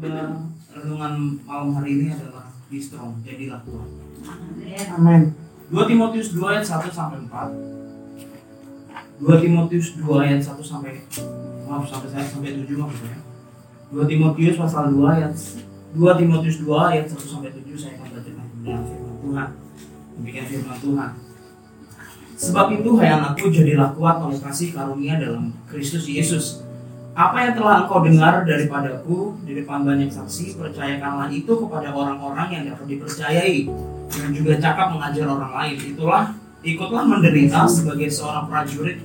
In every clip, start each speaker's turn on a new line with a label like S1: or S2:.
S1: khotbah renungan malam hari ini adalah be strong, jadilah kuat.
S2: Amin.
S1: 2 Timotius 2 ayat 1 sampai 4. 2 Timotius 2 ayat 1 sampai maaf sampai saya sampai 7 maksudnya. 2 Timotius pasal 2 ayat 2 Timotius 2 ayat 1 sampai 7 saya akan bacakan dengan firman Tuhan. Demikian firman Tuhan. Sebab itu hai anakku jadilah kuat oleh kasih karunia dalam Kristus Yesus. Apa yang telah engkau dengar daripadaku di depan banyak saksi, percayakanlah itu kepada orang-orang yang dapat dipercayai dan juga cakap mengajar orang lain. Itulah ikutlah menderita sebagai seorang prajurit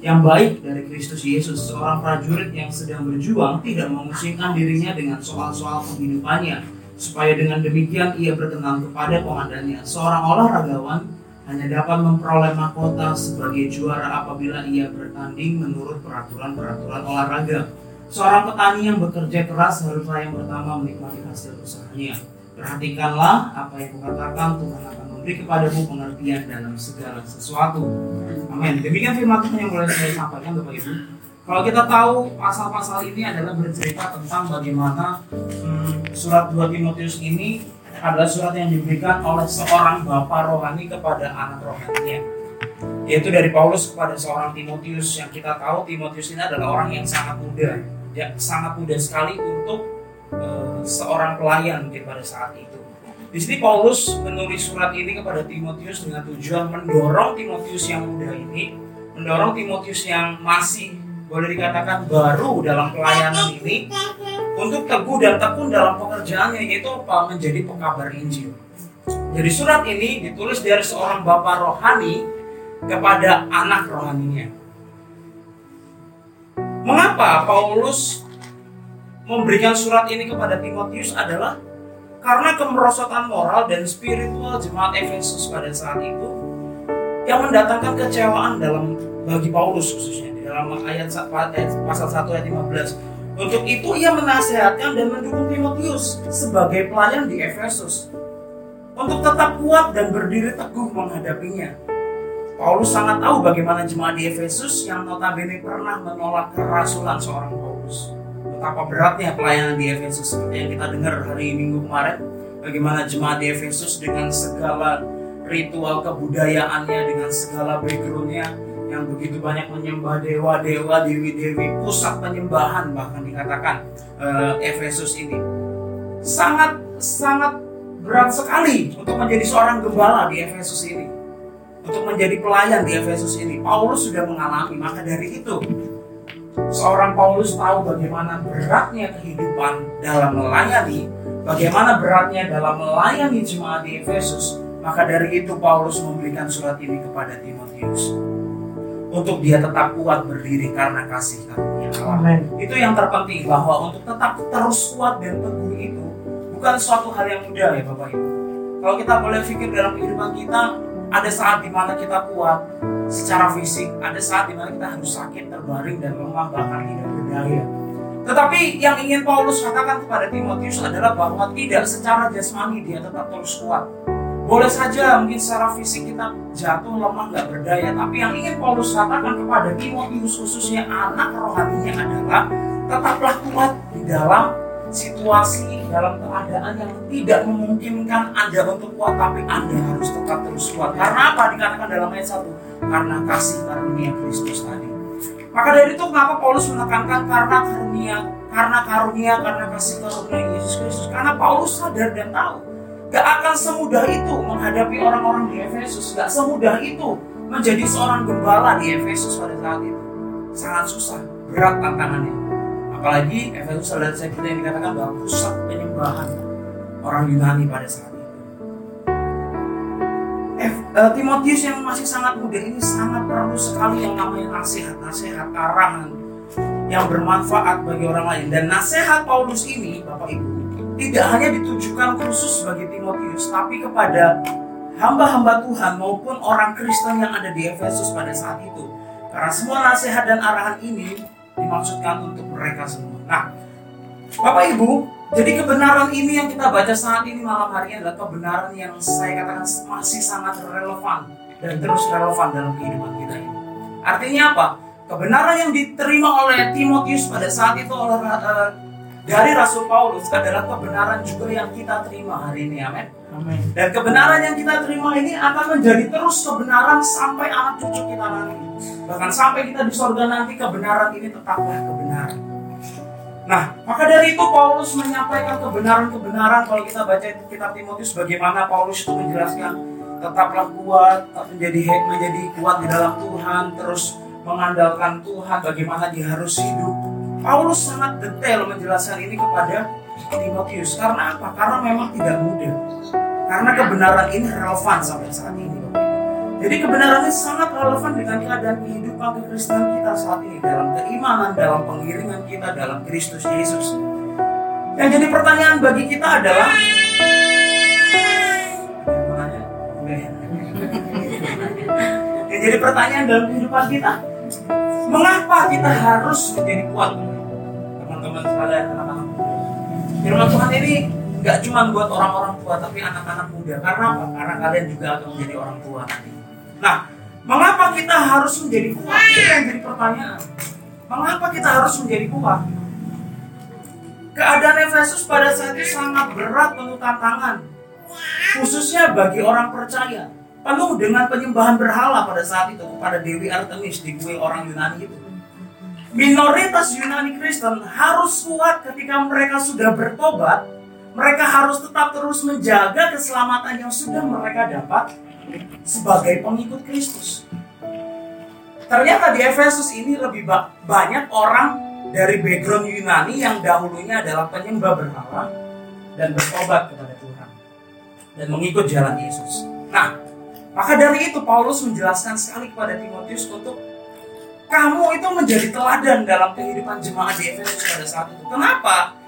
S1: yang baik dari Kristus Yesus, seorang prajurit yang sedang berjuang tidak memusingkan dirinya dengan soal-soal penghidupannya, supaya dengan demikian ia berkenan kepada komandannya. Seorang olahragawan hanya dapat memperoleh mahkota sebagai juara apabila ia bertanding menurut peraturan-peraturan olahraga. Seorang petani yang bekerja keras haruslah yang pertama menikmati hasil usahanya. Perhatikanlah apa yang kukatakan Tuhan akan memberi kepadamu pengertian dalam segala sesuatu. Amin. Demikian firman Tuhan yang boleh saya sampaikan Bapak Ibu. Kalau kita tahu pasal-pasal ini adalah bercerita tentang bagaimana hmm, surat 2 Timotius ini adalah surat yang diberikan oleh seorang bapak rohani kepada anak rohaninya. Yaitu dari Paulus kepada seorang Timotius. Yang kita tahu Timotius ini adalah orang yang sangat muda. Ya sangat muda sekali untuk uh, seorang pelayan mungkin pada saat itu. Di sini Paulus menulis surat ini kepada Timotius dengan tujuan mendorong Timotius yang muda ini mendorong Timotius yang masih boleh dikatakan baru dalam pelayanan ini untuk teguh dan tekun dalam pekerjaannya yaitu apa menjadi pengkabar Injil. Jadi surat ini ditulis dari seorang bapak rohani kepada anak rohaninya. Mengapa Paulus memberikan surat ini kepada Timotius adalah karena kemerosotan moral dan spiritual jemaat Efesus pada saat itu yang mendatangkan kecewaan dalam bagi Paulus khususnya dalam ayat pasal 1 ayat 15 untuk itu ia menasehatkan dan mendukung Timotius sebagai pelayan di Efesus untuk tetap kuat dan berdiri teguh menghadapinya. Paulus sangat tahu bagaimana jemaat di Efesus yang notabene pernah menolak kerasulan seorang Paulus. Betapa beratnya pelayanan di Efesus seperti yang kita dengar hari Minggu kemarin. Bagaimana jemaat di Efesus dengan segala ritual kebudayaannya, dengan segala backgroundnya, yang begitu banyak menyembah dewa-dewa, dewi-dewi, pusat penyembahan bahkan dikatakan uh, Efesus ini sangat sangat berat sekali untuk menjadi seorang gembala di Efesus ini. Untuk menjadi pelayan di Efesus ini, Paulus sudah mengalami. Maka dari itu, seorang Paulus tahu bagaimana beratnya kehidupan dalam melayani, bagaimana beratnya dalam melayani jemaat di Efesus. Maka dari itu Paulus memberikan surat ini kepada Timotius untuk dia tetap kuat berdiri karena kasih karunia Allah. Itu yang terpenting bahwa untuk tetap terus kuat dan teguh itu bukan suatu hal yang mudah ya Bapak Ibu. Kalau kita boleh pikir dalam kehidupan kita, ada saat di mana kita kuat secara fisik, ada saat di mana kita harus sakit, terbaring dan lemah bahkan tidak berdaya. Tetapi yang ingin Paulus katakan kepada Timotius adalah bahwa tidak secara jasmani dia tetap terus kuat, boleh saja mungkin secara fisik kita jatuh lemah nggak berdaya, tapi yang ingin Paulus katakan kepada Timotius khususnya anak rohaninya adalah tetaplah kuat di dalam situasi dalam keadaan yang tidak memungkinkan Anda untuk kuat tapi Anda harus tetap terus kuat. Karena apa? Dikatakan dalam ayat 1 karena kasih karunia Kristus tadi. Maka dari itu kenapa Paulus menekankan karena karunia, karena karunia, karena kasih karunia Yesus Kristus. Karena Paulus sadar dan tahu Gak akan semudah itu menghadapi orang-orang di Efesus. Gak semudah itu menjadi seorang gembala di Efesus pada saat itu. Sangat susah, berat tantangannya. Apalagi Efesus adalah seperti yang dikatakan bahwa pusat penyembahan orang Yunani pada saat itu. F, uh, Timotius yang masih sangat muda ini sangat perlu sekali yang namanya nasihat-nasihat arahan yang bermanfaat bagi orang lain. Dan nasihat Paulus ini, Bapak Ibu, tidak hanya ditujukan khusus bagi Timotius, tapi kepada hamba-hamba Tuhan maupun orang Kristen yang ada di Efesus pada saat itu. Karena semua nasihat dan arahan ini dimaksudkan untuk mereka semua. Nah, Bapak Ibu, jadi kebenaran ini yang kita baca saat ini malam hari adalah kebenaran yang saya katakan masih sangat relevan dan terus relevan dalam kehidupan kita ini. Artinya apa? Kebenaran yang diterima oleh Timotius pada saat itu oleh uh, dari Rasul Paulus adalah kebenaran juga yang kita terima hari ini, amin.
S2: Amin.
S1: Dan kebenaran yang kita terima ini akan menjadi terus kebenaran sampai anak cucu kita nanti. Bahkan sampai kita di sorga nanti kebenaran ini tetaplah kebenaran. Nah, maka dari itu Paulus menyampaikan kebenaran-kebenaran kalau kita baca kitab Timotius bagaimana Paulus itu menjelaskan tetaplah kuat, tetap menjadi menjadi kuat di dalam Tuhan, terus mengandalkan Tuhan, bagaimana dia harus hidup. Paulus sangat detail menjelaskan ini kepada Timotius. Karena apa? Karena memang tidak mudah. Karena kebenaran ini relevan sampai saat ini. Jadi kebenaran ini sangat relevan dengan keadaan kehidupan kekristenan kita saat ini dalam keimanan, dalam pengiringan kita dalam Kristus Yesus. Yang jadi pertanyaan bagi kita adalah Yang jadi pertanyaan dalam kehidupan kita, mengapa kita harus menjadi kuat, teman-teman sekalian, anak-anak Firman Tuhan ini nggak cuma buat orang-orang tua, tapi anak-anak muda. Karena apa? Karena kalian juga akan menjadi orang tua nanti. Nah, mengapa kita harus menjadi kuat? Itu yang jadi pertanyaan. Mengapa kita harus menjadi kuat? Keadaan Efesus pada saat itu sangat berat penuh tantangan. Khususnya bagi orang percaya. Penuh dengan penyembahan berhala pada saat itu kepada Dewi Artemis di kue orang Yunani itu. Minoritas Yunani Kristen harus kuat ketika mereka sudah bertobat. Mereka harus tetap terus menjaga keselamatan yang sudah mereka dapat sebagai pengikut Kristus. Ternyata di Efesus ini lebih ba banyak orang dari background Yunani yang dahulunya adalah penyembah berhala dan bertobat kepada Tuhan dan mengikut jalan Yesus. Nah, maka dari itu Paulus menjelaskan sekali kepada Timotius untuk kamu itu menjadi teladan dalam kehidupan jemaat di Efesus pada saat itu. Kenapa?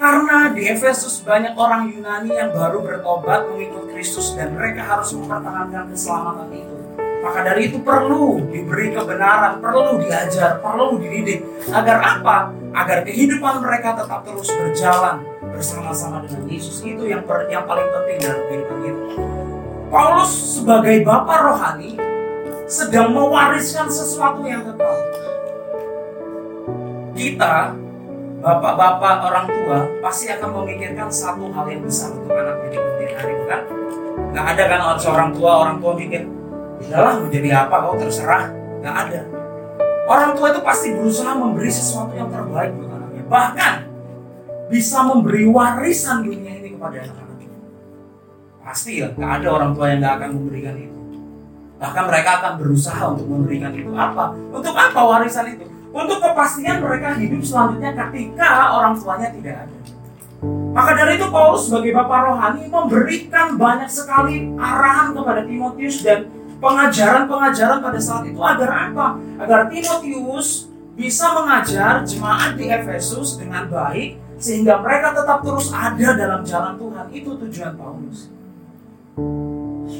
S1: Karena di Efesus banyak orang Yunani yang baru bertobat mengikut Kristus dan mereka harus mempertahankan keselamatan itu. Maka dari itu perlu diberi kebenaran, perlu diajar, perlu dididik. Agar apa? Agar kehidupan mereka tetap terus berjalan bersama-sama dengan Yesus. Itu yang per, yang paling penting dalam kehidupan itu. Paulus sebagai bapak rohani sedang mewariskan sesuatu yang tetap. Kita, bapak-bapak orang tua, pasti akan memikirkan satu hal yang besar untuk anaknya di kemudian hari, bukan? Gak ada kan orang seorang tua, orang tua mikir, udahlah menjadi apa kau terserah. Gak ada. Orang tua itu pasti berusaha memberi sesuatu yang terbaik buat anaknya. Bahkan bisa memberi warisan dunia ini kepada anak-anaknya. Pasti ya, gak ada orang tua yang gak akan memberikan itu. Bahkan mereka akan berusaha untuk memberikan itu apa? Untuk apa warisan itu? Untuk kepastian mereka hidup selanjutnya ketika orang tuanya tidak ada. Maka dari itu Paulus sebagai bapak rohani memberikan banyak sekali arahan kepada Timotius dan pengajaran-pengajaran pada saat itu agar apa? Agar Timotius bisa mengajar jemaat di Efesus dengan baik sehingga mereka tetap terus ada dalam jalan Tuhan. Itu tujuan Paulus.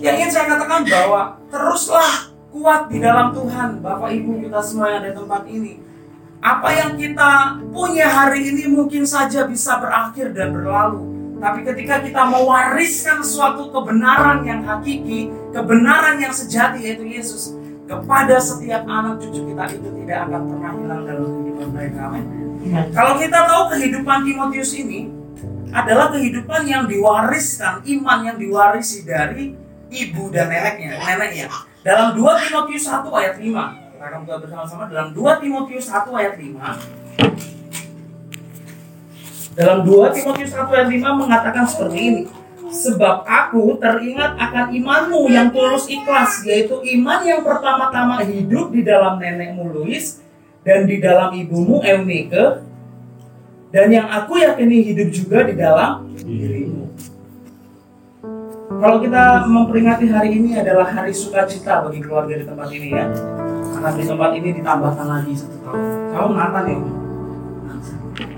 S1: Yang ingin saya katakan bahwa teruslah kuat di dalam Tuhan, Bapak Ibu kita semua yang ada di tempat ini. Apa yang kita punya hari ini mungkin saja bisa berakhir dan berlalu. Tapi ketika kita mewariskan suatu kebenaran yang hakiki, kebenaran yang sejati yaitu Yesus kepada setiap anak cucu kita itu tidak akan pernah hilang dalam kehidupan mereka. Amin. Kalau kita tahu kehidupan Timotius ini adalah kehidupan yang diwariskan, iman yang diwarisi dari ibu dan neneknya, neneknya. Dalam 2 Timotius 1 ayat 5. Kita akan buka bersama-sama dalam 2 Timotius 1 ayat 5. Dalam 2 Timotius 1 ayat 5 mengatakan seperti ini. Sebab aku teringat akan imanmu yang tulus ikhlas, yaitu iman yang pertama-tama hidup di dalam nenekmu Louis dan di dalam ibumu Eunike, dan yang aku yakini hidup juga di dalam dirimu. Kalau kita memperingati hari ini adalah hari sukacita bagi keluarga di tempat ini ya. Karena di tempat ini ditambahkan lagi satu tahun. Kamu Nathan ya?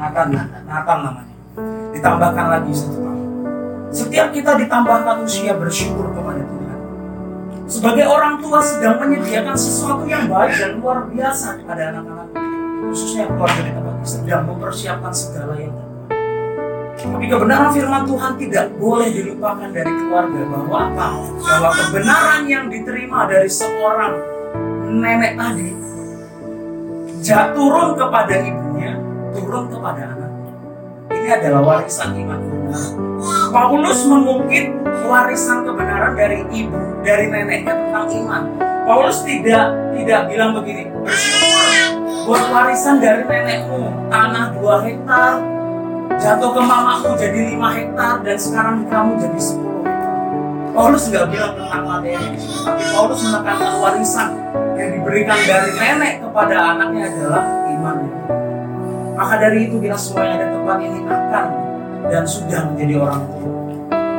S1: Nathan, Nathan namanya. Ditambahkan lagi satu tahun. Setiap kita ditambahkan usia bersyukur kepada Tuhan. Sebagai orang tua sedang menyediakan sesuatu yang baik dan luar biasa kepada anak-anak khususnya keluarga di tempat ini sedang mempersiapkan segala yang terbaik. Tapi kebenaran firman Tuhan tidak boleh dilupakan dari keluarga bahwa apa? Bahwa kebenaran yang diterima dari seorang nenek tadi jatuh turun kepada ibunya, turun kepada anaknya. ini adalah warisan iman kebenaran. Paulus mengungkit warisan kebenaran dari ibu, dari neneknya tentang iman. Paulus tidak tidak bilang begini, bersyukur buat warisan dari nenekmu, tanah dua hektar, jatuh ke mamamu jadi lima hektar, dan sekarang kamu jadi sepuluh hektar. Paulus nggak bilang tentang materi, tapi Paulus menekankan warisan yang diberikan dari nenek kepada anaknya adalah iman. Maka dari itu kita semua yang ada tempat ini akan dan sudah menjadi orang tua.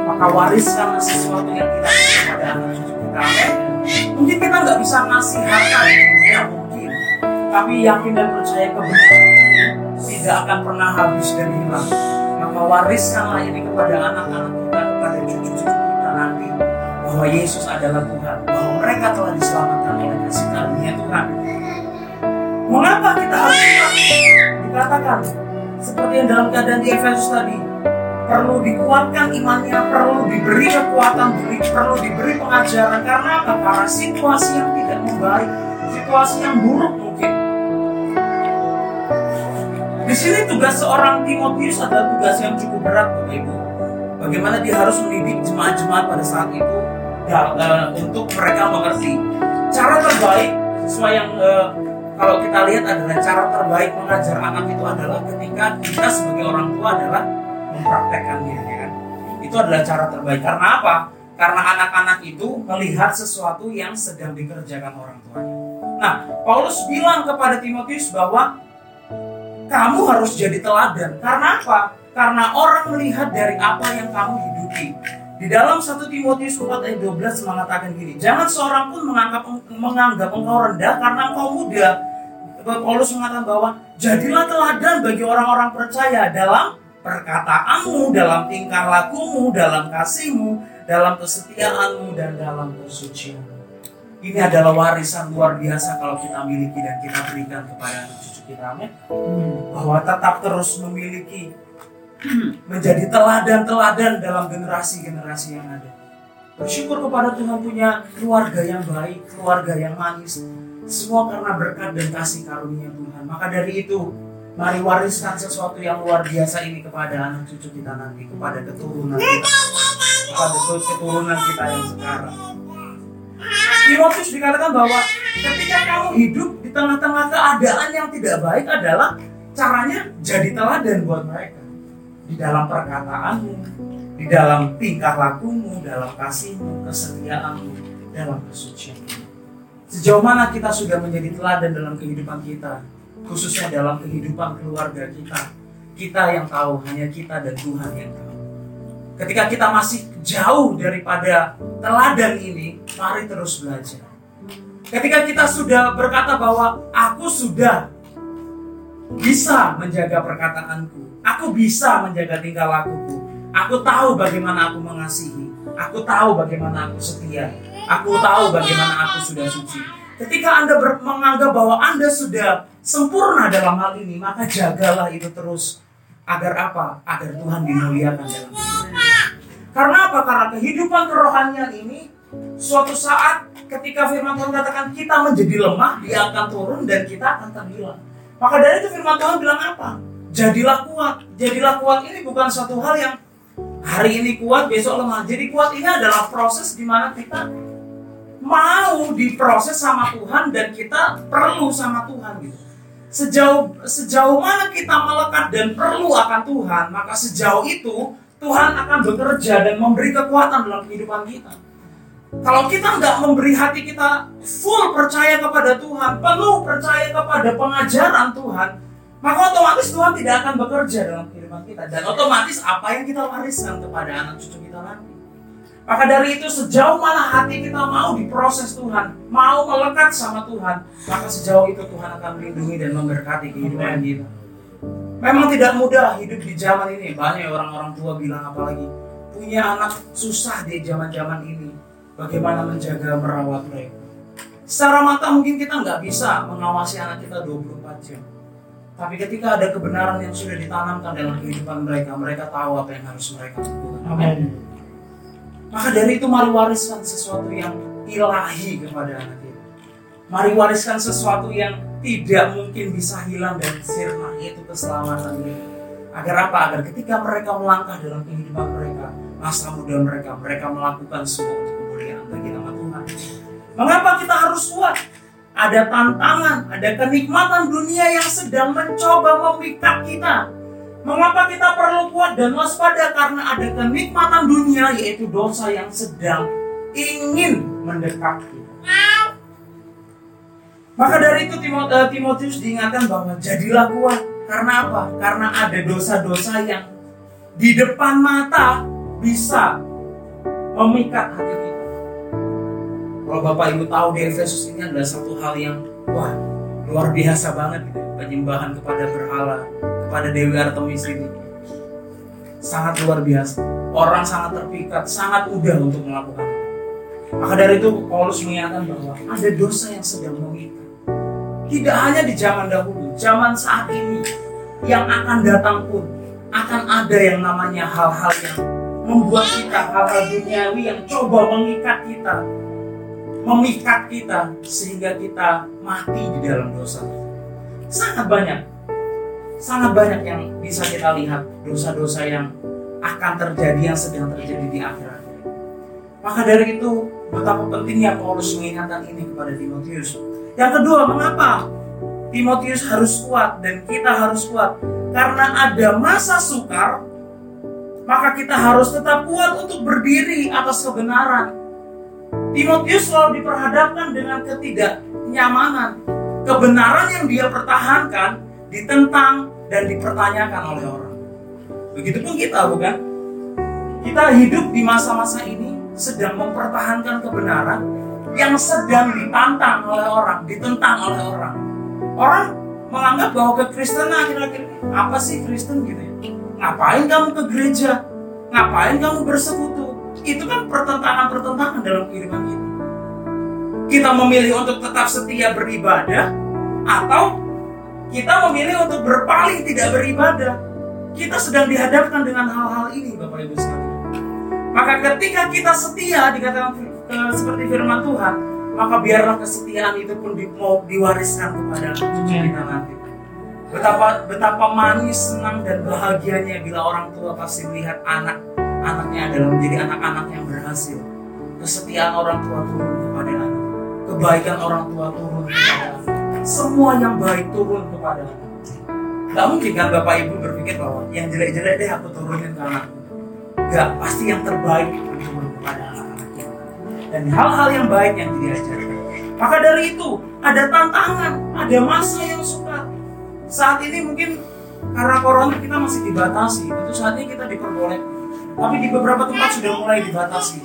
S1: Maka wariskanlah sesuatu yang kita kepada anak cucu kita. Mungkin kita nggak bisa ngasih harta, ya mungkin. Tapi yakin dan percaya kebenaran tidak akan pernah habis dan hilang. Maka wariskanlah ini kepada anak-anak kita, kepada cucu-cucu kita nanti. Bahwa Yesus adalah Tuhan, bahwa mereka telah diselamatkan oleh kasih karunia Tuhan. Mengapa kita harus dikatakan seperti yang dalam keadaan di Efesus tadi perlu dikuatkan imannya, perlu diberi kekuatan, perlu diberi pengajaran karena apa? Karena situasi yang tidak membaik, situasi yang buruk Di sini tugas seorang Timotius adalah tugas yang cukup berat, Bapak Ibu. Bagaimana dia harus mendidik jemaat-jemaat pada saat itu? Ya, uh, untuk mereka mengerti. Cara terbaik sesuai yang uh, kalau kita lihat adalah cara terbaik mengajar anak itu adalah ketika kita sebagai orang tua adalah mempraktekannya ya kan? Itu adalah cara terbaik. Karena apa? Karena anak-anak itu melihat sesuatu yang sedang dikerjakan orang tuanya. Nah Paulus bilang kepada Timotius bahwa kamu harus jadi teladan karena apa karena orang melihat dari apa yang kamu hidupi di dalam 1 Timotius 4 ayat 12 mengatakan gini, jangan seorang pun menganggap menganggap engkau rendah karena engkau muda. Paulus mengatakan bahwa jadilah teladan bagi orang-orang percaya dalam perkataanmu, dalam tingkah lakumu, dalam kasihmu, dalam kesetiaanmu dan dalam kesucian. Ini adalah warisan luar biasa kalau kita miliki dan kita berikan kepada anak kita. Amin. Bahwa tetap terus memiliki menjadi teladan-teladan dalam generasi-generasi yang ada. Bersyukur kepada Tuhan punya keluarga yang baik, keluarga yang manis. Semua karena berkat dan kasih karunia Tuhan. Maka dari itu, mari wariskan sesuatu yang luar biasa ini kepada anak cucu kita nanti, kepada keturunan kita, kepada keturunan kita yang sekarang. Timotius dikatakan bahwa ketika kamu hidup di tengah-tengah keadaan yang tidak baik adalah caranya jadi teladan buat mereka di dalam perkataanmu, di dalam tingkah lakumu, dalam kasihmu, kesetiaanmu, dalam kesucian. Sejauh mana kita sudah menjadi teladan dalam kehidupan kita, khususnya dalam kehidupan keluarga kita. Kita yang tahu, hanya kita dan Tuhan yang tahu. Ketika kita masih jauh daripada teladan ini, mari terus belajar. Ketika kita sudah berkata bahwa aku sudah bisa menjaga perkataanku, aku bisa menjaga tingkah lakuku, aku tahu bagaimana aku mengasihi, aku tahu bagaimana aku setia, aku tahu bagaimana aku sudah suci. Ketika Anda menganggap bahwa Anda sudah sempurna dalam hal ini, maka jagalah itu terus. Agar apa? Agar Tuhan dimuliakan dalam hidup. Karena apa? Karena kehidupan kerohanian ini suatu saat ketika firman Tuhan katakan kita menjadi lemah, dia akan turun dan kita akan terhilang. Maka dari itu firman Tuhan bilang apa? Jadilah kuat. Jadilah kuat ini bukan satu hal yang hari ini kuat, besok lemah. Jadi kuat ini adalah proses di mana kita mau diproses sama Tuhan dan kita perlu sama Tuhan gitu sejauh sejauh mana kita melekat dan perlu akan Tuhan, maka sejauh itu Tuhan akan bekerja dan memberi kekuatan dalam kehidupan kita. Kalau kita nggak memberi hati kita full percaya kepada Tuhan, penuh percaya kepada pengajaran Tuhan, maka otomatis Tuhan tidak akan bekerja dalam kehidupan kita. Dan otomatis apa yang kita wariskan kepada anak cucu kita nanti. Maka dari itu sejauh mana hati kita mau diproses Tuhan, mau melekat sama Tuhan, maka sejauh itu Tuhan akan melindungi dan memberkati kehidupan kita. Memang tidak mudah hidup di zaman ini. Banyak orang-orang tua bilang apalagi punya anak susah di zaman-zaman ini. Bagaimana menjaga merawat mereka. Secara mata mungkin kita nggak bisa mengawasi anak kita 24 jam. Tapi ketika ada kebenaran yang sudah ditanamkan dalam kehidupan mereka, mereka tahu apa yang harus mereka lakukan. Amin. Maka dari itu mari wariskan sesuatu yang ilahi kepada anak kita. Mari wariskan sesuatu yang tidak mungkin bisa hilang dan sirna yaitu keselamatan ini. Agar apa? Agar ketika mereka melangkah dalam kehidupan mereka, masa muda mereka, mereka melakukan semua untuk kemuliaan bagi nama Tuhan. Mengapa kita harus kuat? Ada tantangan, ada kenikmatan dunia yang sedang mencoba memikat kita. Mengapa kita perlu kuat dan waspada? Karena ada kenikmatan dunia yaitu dosa yang sedang ingin mendekat kita. Maka dari itu eh, Timotius diingatkan bahwa jadilah kuat. Karena apa? Karena ada dosa-dosa yang di depan mata bisa memikat hati kita. Kalau Bapak Ibu tahu di Efesus ini adalah satu hal yang wah luar biasa banget gitu. Penyembahan kepada berhala, kepada Dewi Artemis ini. Sangat luar biasa. Orang sangat terpikat, sangat mudah untuk melakukan maka dari itu Paulus mengingatkan bahwa ada dosa yang sedang mengikat tidak hanya di zaman dahulu, zaman saat ini yang akan datang pun akan ada yang namanya hal-hal yang membuat kita hal-hal duniawi yang coba mengikat kita, memikat kita sehingga kita mati di dalam dosa. Sangat banyak, sangat banyak yang bisa kita lihat dosa-dosa yang akan terjadi yang sedang terjadi di akhirat. Maka dari itu betapa pentingnya Paulus mengingatkan ini kepada Timotius yang kedua, mengapa Timotius harus kuat dan kita harus kuat? Karena ada masa sukar, maka kita harus tetap kuat untuk berdiri atas kebenaran. Timotius selalu diperhadapkan dengan ketidaknyamanan. Kebenaran yang dia pertahankan ditentang dan dipertanyakan oleh orang. Begitupun kita, bukan? Kita hidup di masa-masa ini sedang mempertahankan kebenaran, yang sedang ditantang oleh orang, ditentang oleh orang. Orang menganggap bahwa kekristenan akhir-akhir apa sih Kristen gitu ya? Ngapain kamu ke gereja? Ngapain kamu bersekutu? Itu kan pertentangan-pertentangan dalam kehidupan kita. Kita memilih untuk tetap setia beribadah atau kita memilih untuk berpaling tidak beribadah. Kita sedang dihadapkan dengan hal-hal ini Bapak Ibu sekalian. Maka ketika kita setia dikatakan uh, seperti firman Tuhan, maka biarlah kesetiaan itu pun di, mau diwariskan kepada cucu kita nanti. Betapa betapa manis, senang dan bahagianya bila orang tua pasti melihat anak anaknya adalah menjadi anak-anak yang berhasil. Kesetiaan orang tua turun kepada anak, kebaikan orang tua turun kepada anak, semua yang baik turun kepada anak. Gak mungkin kan Bapak Ibu berpikir bahwa yang jelek-jelek deh aku turunin ke anakku. Gak, pasti yang terbaik turun kepada anak dan hal-hal yang baik yang diajarkan. Maka dari itu ada tantangan, ada masa yang suka. Saat ini mungkin karena corona kita masih dibatasi, itu saatnya kita diperbolehkan. Tapi di beberapa tempat sudah mulai dibatasi.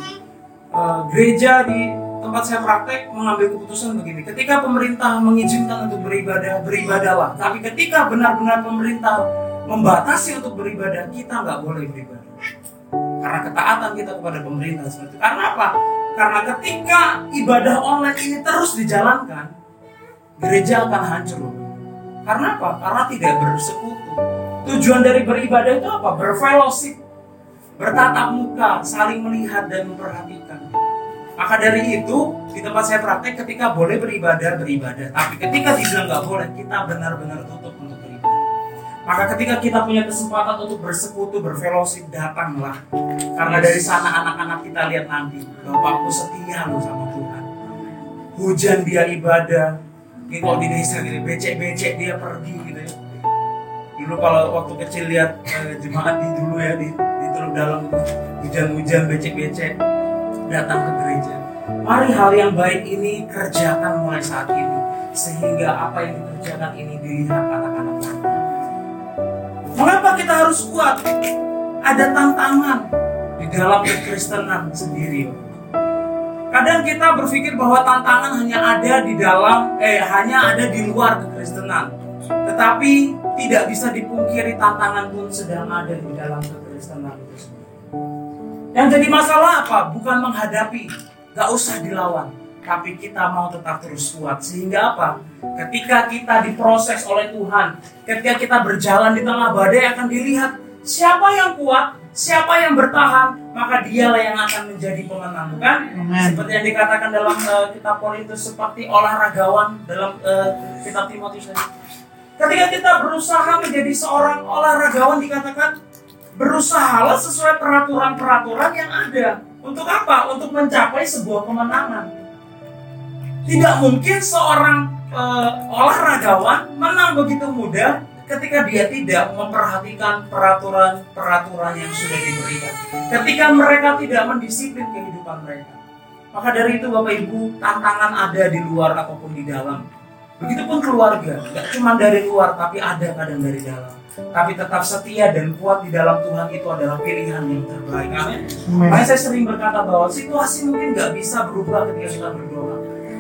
S1: Uh, gereja di tempat saya praktek mengambil keputusan begini. Ketika pemerintah mengizinkan untuk beribadah, beribadahlah. Tapi ketika benar-benar pemerintah membatasi untuk beribadah, kita nggak boleh beribadah. Karena ketaatan kita kepada pemerintah seperti itu. Karena apa? Karena ketika ibadah online ini terus dijalankan, gereja akan hancur. Karena apa? Karena tidak bersekutu. Tujuan dari beribadah itu apa? Berfellowship, bertatap muka, saling melihat dan memperhatikan. Maka dari itu, di tempat saya praktek ketika boleh beribadah, beribadah. Tapi ketika dibilang nggak boleh, kita benar-benar tutup untuk maka ketika kita punya kesempatan untuk bersekutu, berfellowship, datanglah. Karena dari sana anak-anak kita lihat nanti, Bapakku setia loh sama Tuhan. Hujan dia ibadah, ini kalau di desa gini becek-becek dia pergi gitu ya. Dulu kalau waktu kecil lihat eh, jemaat di dulu ya di, di Dalam hujan-hujan becek-becek datang ke gereja. Mari hal yang baik ini kerjakan mulai saat ini sehingga apa yang dikerjakan ini dilihat anak-anak nanti. Mengapa kita harus kuat? Ada tantangan di dalam kekristenan sendiri. Kadang kita berpikir bahwa tantangan hanya ada di dalam, eh hanya ada di luar kekristenan. Tetapi tidak bisa dipungkiri tantangan pun sedang ada di dalam kekristenan Yang jadi masalah apa? Bukan menghadapi, gak usah dilawan. Tapi kita mau tetap terus kuat. Sehingga apa? Ketika kita diproses oleh Tuhan ketika kita berjalan di tengah badai akan dilihat siapa yang kuat siapa yang bertahan maka dialah yang akan menjadi pemenang bukan seperti yang dikatakan dalam uh, kitab Korintus seperti olahragawan dalam uh, kitab Timotius Ketika kita berusaha menjadi seorang olahragawan dikatakan berusahalah sesuai peraturan-peraturan yang ada. Untuk apa? Untuk mencapai sebuah kemenangan. Tidak mungkin seorang uh, olahragawan menang begitu mudah ketika dia tidak memperhatikan peraturan-peraturan yang sudah diberikan. Ketika mereka tidak mendisiplin kehidupan mereka. Maka dari itu Bapak Ibu, tantangan ada di luar ataupun di dalam. Begitupun keluarga, tidak cuma dari luar tapi ada kadang dari dalam. Tapi tetap setia dan kuat di dalam Tuhan itu adalah pilihan yang terbaik. Amin. Makanya saya sering berkata bahwa situasi mungkin nggak bisa berubah ketika kita berdoa.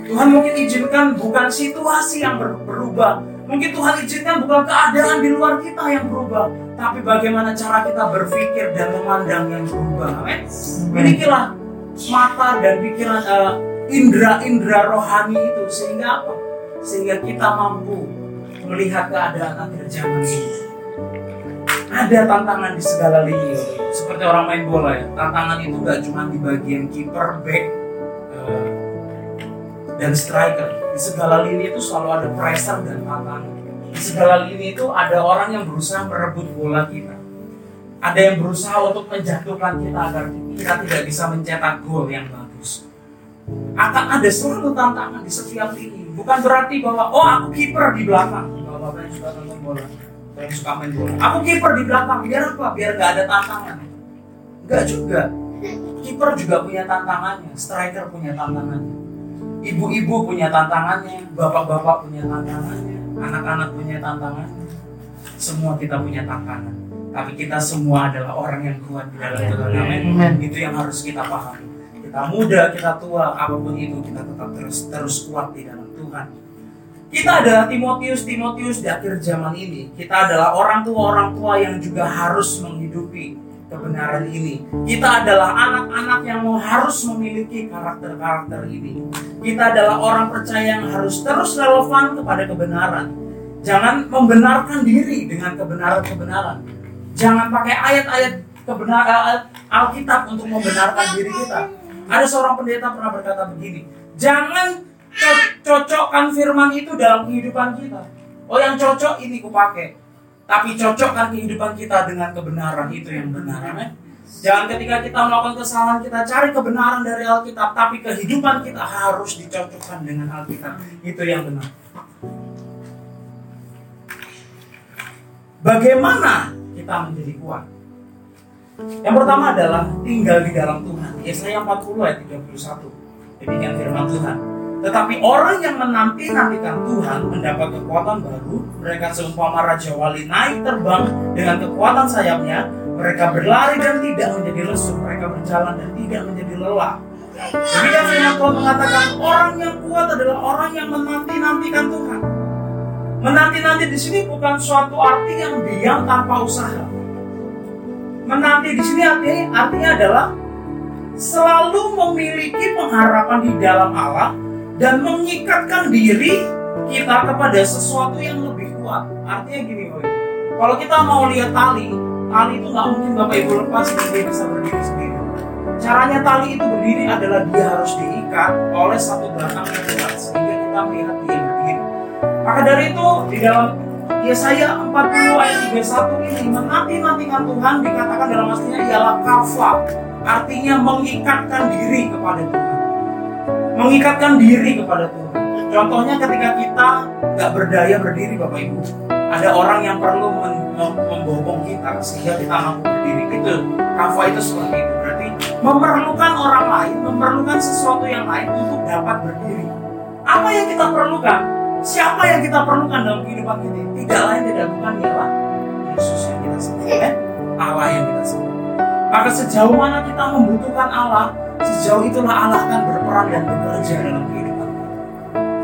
S1: Tuhan mungkin izinkan bukan situasi yang berubah, Mungkin Tuhan izinkan bukan keadaan di luar kita yang berubah, tapi bagaimana cara kita berpikir dan memandang yang berubah. Amin. Milikilah mata dan pikiran uh, indera-indera rohani itu sehingga apa? Sehingga kita mampu melihat keadaan akhir zaman ini. Ada tantangan di segala lini, seperti orang main bola ya. Tantangan itu gak cuma di bagian kiper, back, uh, dan striker. Di segala lini itu selalu ada pressure dan tantangan. Di segala lini itu ada orang yang berusaha merebut bola kita. Ada yang berusaha untuk menjatuhkan kita agar kita tidak bisa mencetak gol yang bagus. Akan ada selalu tantangan di setiap lini. Bukan berarti bahwa oh aku kiper di belakang. Kalau bapak yang suka nonton bola, yang suka main bola. Aku kiper di belakang. Biar apa? Biar nggak ada tantangan. Enggak juga. Kiper juga punya tantangannya, striker punya tantangannya Ibu-ibu punya tantangannya, bapak-bapak punya tantangannya, anak-anak punya tantangannya. Semua kita punya tantangan. Tapi kita semua adalah orang yang kuat di dalam Tuhan. Amin. Itu yang harus kita pahami. Kita muda, kita tua, apa pun itu kita tetap terus terus kuat di dalam Tuhan. Kita adalah Timotius, Timotius di akhir zaman ini. Kita adalah orang tua-orang tua yang juga harus menghidupi kebenaran ini. Kita adalah anak-anak yang harus memiliki karakter-karakter ini. Kita adalah orang percaya yang harus terus relevan kepada kebenaran. Jangan membenarkan diri dengan kebenaran-kebenaran. Jangan pakai ayat-ayat kebenaran Alkitab untuk membenarkan diri kita. Ada seorang pendeta pernah berkata begini, jangan cocokkan firman itu dalam kehidupan kita. Oh yang cocok ini kupakai tapi cocokkan kehidupan kita dengan kebenaran itu yang benar. Amin. Jangan ketika kita melakukan kesalahan kita cari kebenaran dari Alkitab, tapi kehidupan kita harus dicocokkan dengan Alkitab. Itu yang benar. Bagaimana kita menjadi kuat? Yang pertama adalah tinggal di dalam Tuhan. Yesaya 40 ayat 31. Demikian firman Tuhan. Tetapi orang yang menanti-nantikan Tuhan mendapat kekuatan baru, mereka seumpama Raja Wali naik terbang dengan kekuatan sayapnya, mereka berlari dan tidak menjadi lesu, mereka berjalan dan tidak menjadi lelah. Demikian firman Tuhan mengatakan orang yang kuat adalah orang yang menanti-nantikan Tuhan. Menanti-nanti di sini bukan suatu arti yang diam tanpa usaha. Menanti di sini artinya, artinya adalah selalu memiliki pengharapan di dalam Allah dan mengikatkan diri kita kepada sesuatu yang lebih kuat. Artinya gini, boy. Kalau kita mau lihat tali, tali itu nggak mungkin bapak ibu lepas dia bisa berdiri sendiri. Caranya tali itu berdiri adalah dia harus diikat oleh satu belakang yang kuat sehingga kita melihat dia berdiri. Maka dari itu di dalam Yesaya 40 ayat 31 ini menanti-nantikan Tuhan dikatakan dalam aslinya ialah kafa artinya mengikatkan diri kepada Tuhan mengikatkan diri kepada Tuhan. Contohnya ketika kita nggak berdaya berdiri Bapak Ibu, ada orang yang perlu membobong kita sehingga kita mampu berdiri. Itu kafa itu seperti itu. Berarti memerlukan orang lain, memerlukan sesuatu yang lain untuk dapat berdiri. Apa yang kita perlukan? Siapa yang kita perlukan dalam kehidupan kita? Tidak lain tidak bukan ialah Yesus yang kita sembah, eh? Allah yang kita sembah. Maka sejauh mana kita membutuhkan Allah, Sejauh itulah Allah akan berperan dan bekerja dalam kehidupan kita.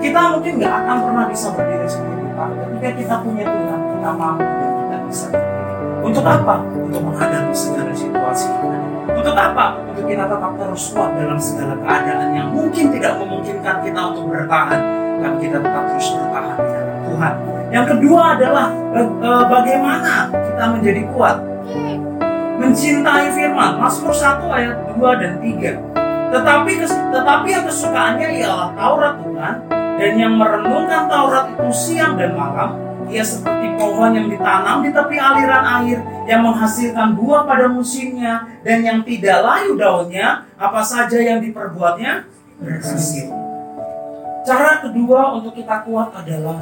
S1: Kita mungkin nggak akan pernah bisa berdiri sendiri, tapi ketika kita punya Tuhan, kita mampu dan kita bisa berdiri. Untuk apa? Untuk menghadapi segala situasi Untuk apa? Untuk kita tetap terus kuat dalam segala keadaan yang mungkin tidak memungkinkan kita untuk bertahan, tapi kita tetap terus bertahan di dalam Tuhan. Yang kedua adalah eh, bagaimana kita menjadi kuat mencintai firman. Mazmur 1 ayat 2 dan 3. Tetapi tetapi yang kesukaannya ialah Taurat Tuhan dan yang merenungkan Taurat itu siang dan malam ia seperti pohon yang ditanam di tepi aliran air yang menghasilkan buah pada musimnya dan yang tidak layu daunnya, apa saja yang diperbuatnya berhasil. Cara kedua untuk kita kuat adalah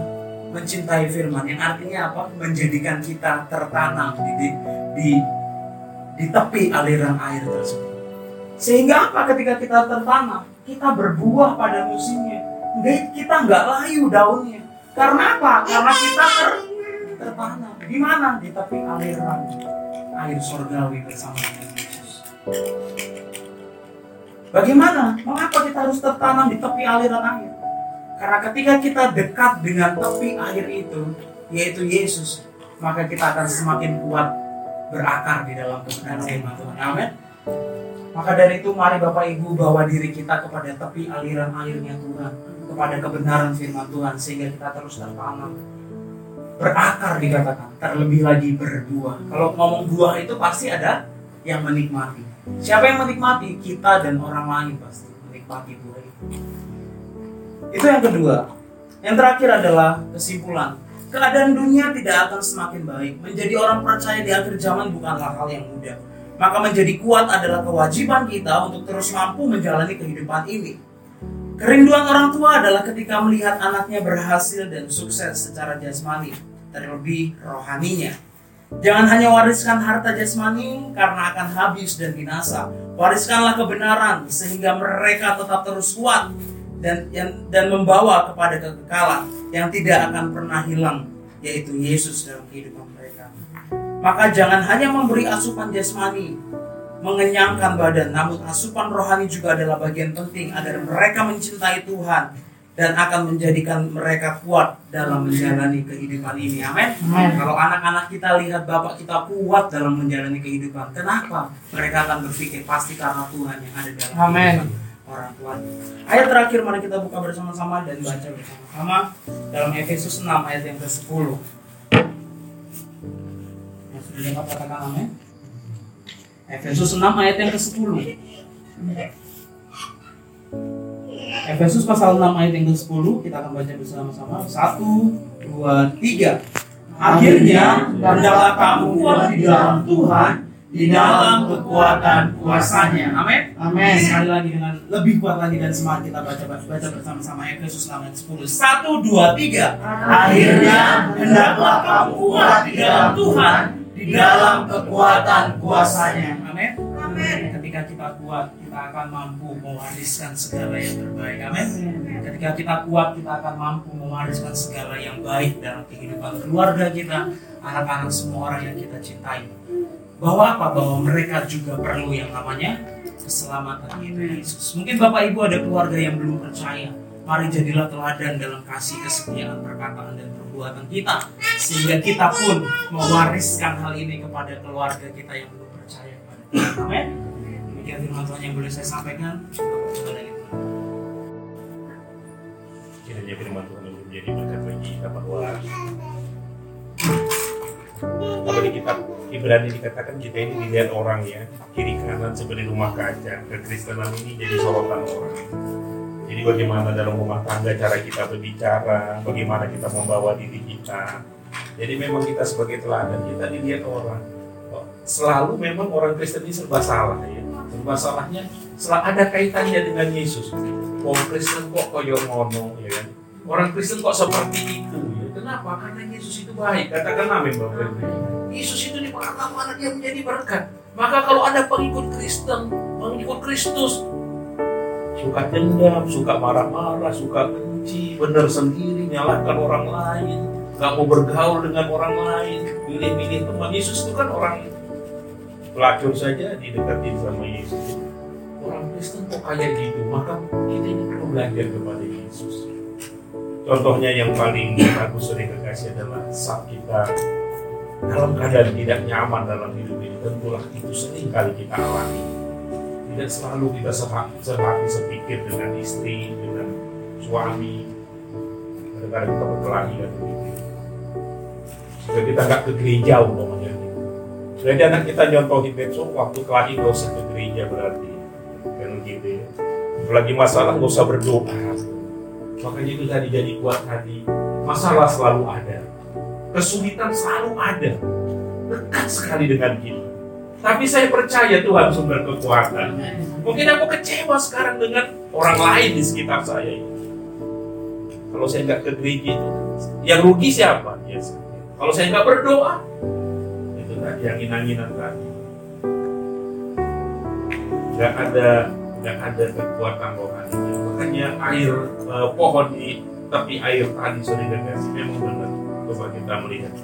S1: mencintai firman yang artinya apa? Menjadikan kita tertanam di di, di, di tepi aliran air tersebut. Sehingga apa ketika kita tertanam, kita berbuah pada musimnya. Kita nggak layu daunnya karena apa? Karena kita ter tertanam. Di mana? Di tepi aliran air surgawi bersama dengan Yesus. Bagaimana? Mengapa kita harus tertanam di tepi aliran air? Karena ketika kita dekat dengan tepi air itu, yaitu Yesus, maka kita akan semakin kuat berakar di dalam kebenaran firman Tuhan. Amin. Maka dari itu mari Bapak Ibu bawa diri kita kepada tepi aliran airnya Tuhan kepada kebenaran firman Tuhan sehingga kita terus tertanam berakar dikatakan terlebih lagi berbuah kalau ngomong buah itu pasti ada yang menikmati. Siapa yang menikmati? Kita dan orang lain pasti menikmati buah itu. Itu yang kedua. Yang terakhir adalah kesimpulan. Keadaan dunia tidak akan semakin baik. Menjadi orang percaya di akhir zaman bukanlah hal yang mudah maka menjadi kuat adalah kewajiban kita untuk terus mampu menjalani kehidupan ini Kerinduan orang tua adalah ketika melihat anaknya berhasil dan sukses secara jasmani, terlebih rohaninya. Jangan hanya wariskan harta jasmani karena akan habis dan binasa. Wariskanlah kebenaran sehingga mereka tetap terus kuat dan dan membawa kepada kekekalan yang tidak akan pernah hilang, yaitu Yesus dalam kehidupan. Maka jangan hanya memberi asupan jasmani, mengenyangkan badan, namun asupan rohani juga adalah bagian penting agar mereka mencintai Tuhan dan akan menjadikan mereka kuat dalam menjalani kehidupan ini. Amin. Kalau anak-anak kita lihat bapak kita kuat dalam menjalani kehidupan, kenapa? Mereka akan berpikir pasti karena Tuhan yang ada dalam Amen. orang tua. Ayat terakhir mari kita buka bersama-sama dan baca bersama-sama dalam Efesus 6 ayat yang ke-10. Yang sudah dapat katakan amin. Efesus 6 ayat yang ke-10. Efesus pasal 6 ayat yang ke-10 kita akan baca bersama-sama. 1 2 3. Akhirnya hendaklah kamu kuat di dalam Tuhan di dalam kekuatan kuasanya. Amin. Amin. Sekali lagi dengan lebih kuat lagi dan semangat kita baca baca bersama-sama Efesus 6 ayat 10. 1 2 3. Akhirnya hendaklah kamu kuat di dalam Tuhan di dalam kekuatan kuasanya. Amin. Amin. Ketika kita kuat, kita akan mampu mewariskan segala yang terbaik. Amin. Ketika kita kuat, kita akan mampu mewariskan segala yang baik dalam kehidupan keluarga kita, anak-anak semua orang yang kita cintai. Bahwa apa? Bahwa mereka juga perlu yang namanya keselamatan Yesus. Mungkin Bapak Ibu ada keluarga yang belum percaya. Mari jadilah teladan dalam kasih kesetiaan perkataan dan perbuatan kita sehingga kita pun mewariskan hal ini kepada keluarga kita yang belum percaya kepada Tuhan. Amin. Demikian firman Tuhan yang boleh saya sampaikan.
S2: Kiranya firman Tuhan itu menjadi berkat bagi kita bahwa apa di kitab Ibrani dikatakan kita ini dilihat orang ya kiri kanan seperti rumah kaca kekristenan ini jadi sorotan orang jadi bagaimana dalam rumah tangga cara kita berbicara, bagaimana kita membawa diri kita. Jadi memang kita sebagai teladan kita dilihat orang. Selalu memang orang Kristen ini serba salah ya. Serba salahnya selalu ada kaitannya dengan Yesus. Orang Kristen kok koyo ngono ya kan. Orang Kristen kok seperti itu ya. Kenapa? Karena Yesus itu baik. Katakan amin Bapak Yesus itu di mana dia menjadi berkat. Maka kalau ada pengikut Kristen, pengikut Kristus, suka dendam, suka marah-marah, suka benci, benar sendiri, nyalahkan orang lain, nggak mau bergaul dengan orang lain, pilih-pilih teman. Yesus itu kan orang pelacur saja didekatin sama Yesus. Orang Kristen kok kayak gitu, maka kita ini perlu belajar kepada Yesus. Contohnya yang paling bagus dari kekasih adalah saat kita dalam keadaan tidak nyaman dalam hidup ini, tentulah itu sering kali kita alami tidak selalu kita sehati sepikir dengan istri, dengan suami. Kadang-kadang kita berkelahi kan begitu. Jika kita nggak ke gereja umpamanya. Jadi anak kita nyontohin besok waktu kelahi nggak usah ke gereja berarti. Kan gitu ya. Lagi masalah nggak usah berdoa. Makanya itu tadi jadi kuat hati. Masalah selalu ada. kesulitan selalu ada. Dekat sekali dengan kita. Tapi saya percaya Tuhan sumber kekuatan. Mungkin aku kecewa sekarang dengan orang lain di sekitar saya. Kalau saya nggak ke gereja itu, yang rugi siapa? Ya, kalau saya nggak berdoa, itu tadi yang inang-inang tadi. Nggak ada nggak ada kekuatan rohani. Makanya air eh, pohon di tapi air tadi sudah dikasih memang benar. Coba kita melihat.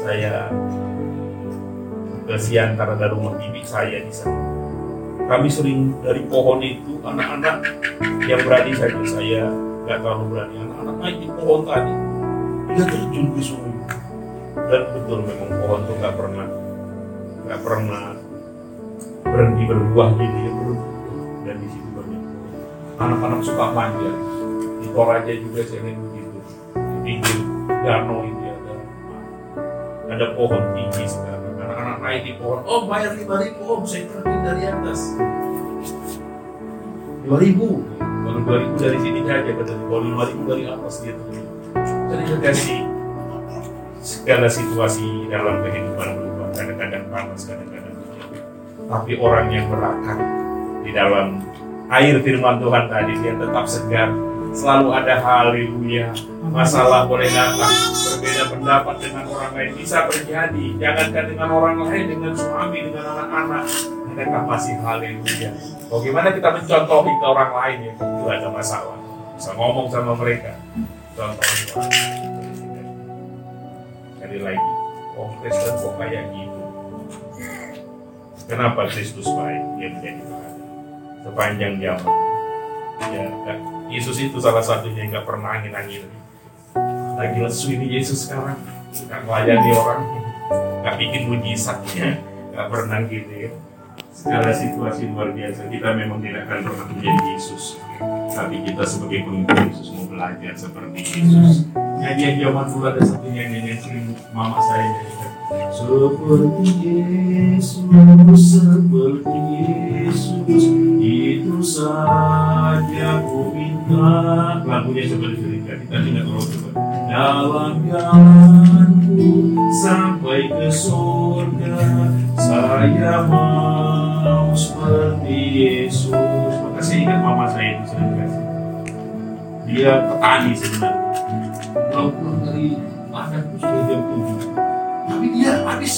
S2: Saya ke Siantara dari rumah bibi saya di sana. Kami sering dari pohon itu anak-anak yang berani saja saya nggak terlalu berani. Anak-anak naik di pohon tadi. Dia terjun ke sungai. Dan betul memang pohon itu nggak pernah nggak pernah berhenti berbuah gitu ya dan di situ banyak anak-anak suka manja. Di Toraja juga lihat begitu. Di pinggir danau itu ada ada pohon tinggi sekali naik di pohon oh bayar lima ribu. Om saya terjun dari atas. Dua ribu. Kalau dua ribu dari sini saja kata dia. kalau lima ribu dari atas gitu jadi kasih segala situasi dalam kehidupan berubah kadang-kadang panas kadang-kadang hujan. Tapi orang yang berakar di dalam air firman Tuhan tadi dia tetap segar selalu ada haleluya masalah boleh datang. Berbeda pendapat dengan orang lain bisa terjadi. Jangankan dengan orang lain dengan suami dengan anak-anak. Mereka masih haleluya bagaimana kita mencontohi ke orang lain ya itu ada masalah? Bisa ngomong sama mereka. Contoh sekali lagi oh Kristen kok kayak gitu? Kenapa Kristus baik? Dia menjadi baik. Sepanjang zaman. Ya kan? Yesus itu salah satunya yang nggak pernah angin-angin. Lagi lesu ini Yesus sekarang. Nggak melayani orang. Nggak bikin mujizatnya nggak pernah gitu ya segala situasi luar biasa. Kita memang tidak akan pernah menjadi Yesus. Tapi kita sebagai pengikut Yesus mau belajar seperti Yesus. Nyanyian zaman dulu ada satu nyanyian yang mama saya nyanyikan. Seperti Yesus seperti Yesus itu saja ku minta lagunya seperti cerita kita tidak tahu coba. Dalam jalanku sampai ke surga saya mau seperti Yesus. Maka saya ingat mama saya itu sering kasih dia petani sebenarnya. Pulang-pulang dari ladang itu sudah jam 7 tapi dia habis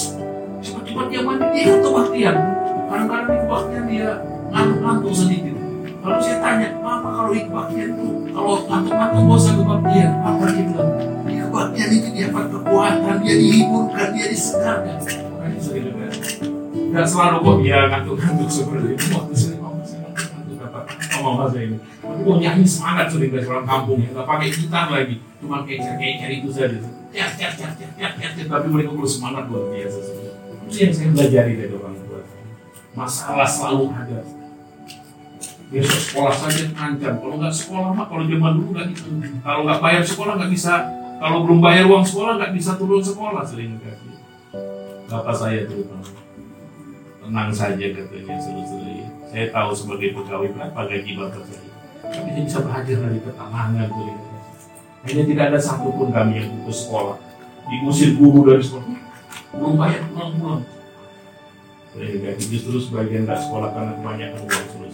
S2: cepat-cepat dia mandi dia kebaktian kadang-kadang di kebaktian dia ngantuk-ngantuk sedikit kalau saya tanya apa kalau kebaktian tuh kalau ngantuk-ngantuk bosan kebaktian apa dia bilang? Di kebaktian itu dia dapat kekuatan dia dihiburkan dia disegarkan nggak selalu kok dia ngantuk-ngantuk seperti itu. Waktu saya mama saya ngantuk-ngantuk kata oh, mama saya ini tapi kok nyanyi semangat sudah dari orang kampung ya nggak pakai gitar lagi cuma kecer-kecer itu saja. Cer cer cer cer cer cer tapi mereka perlu semangat luar biasa. Itu yang saya pelajari dari orang tua. Masalah selalu ada besok sekolah saja terancam. Kalau nggak sekolah mah kalau zaman dulu nggak gitu. Kalau nggak bayar sekolah nggak bisa. Kalau belum bayar uang sekolah nggak bisa turun sekolah sering kasih bapak saya terutama tenang saja katanya seluruh saya tahu sebagai pegawai berapa gaji bapak saya. Tapi saya bisa belajar dari ketenangan tuh hanya tidak ada satupun kami yang putus sekolah. Diusir guru dari sekolah. Belum bayar pulang-pulang. Jadi justru sebagian nggak sekolah karena kebanyakan uang seluruh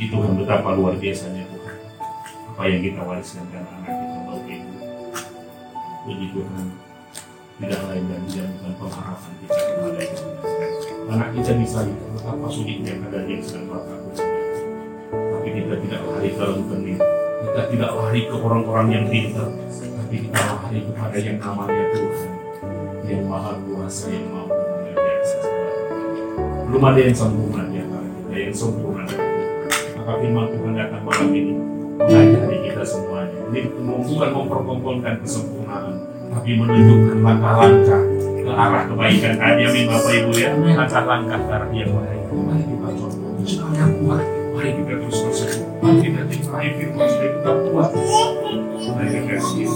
S2: itu kan betapa luar biasanya Tuhan. Apa yang kita wariskan ke anak kita Bapak Ibu. Puji Tuhan tidak lain dan tidak bukan pengharapan kita kepada Tuhan anak kita bisa lihat betapa sulitnya keadaan yang sedang Bapak tapi kita tidak lari ke rentenir kita tidak lari ke orang-orang yang pintar. Tapi kita lari kepada yang namanya Tuhan. Yang maha kuasa yang mampu mengerjakan segala belum ada yang sempurna di antara yang sempurna maka firman Tuhan datang malam ini mengajari kita semuanya. Ini bukan memperkompolkan kesempurnaan, tapi menunjukkan langkah-langkah ke arah kebaikan tadi. Amin Bapak Ibu ya, langkah-langkah ke arah yang baik. Mari kita contoh, supaya kuat. Mari kita terus berseru. Mari kita tinggalkan firman supaya kita kuat. Mari kita kasih.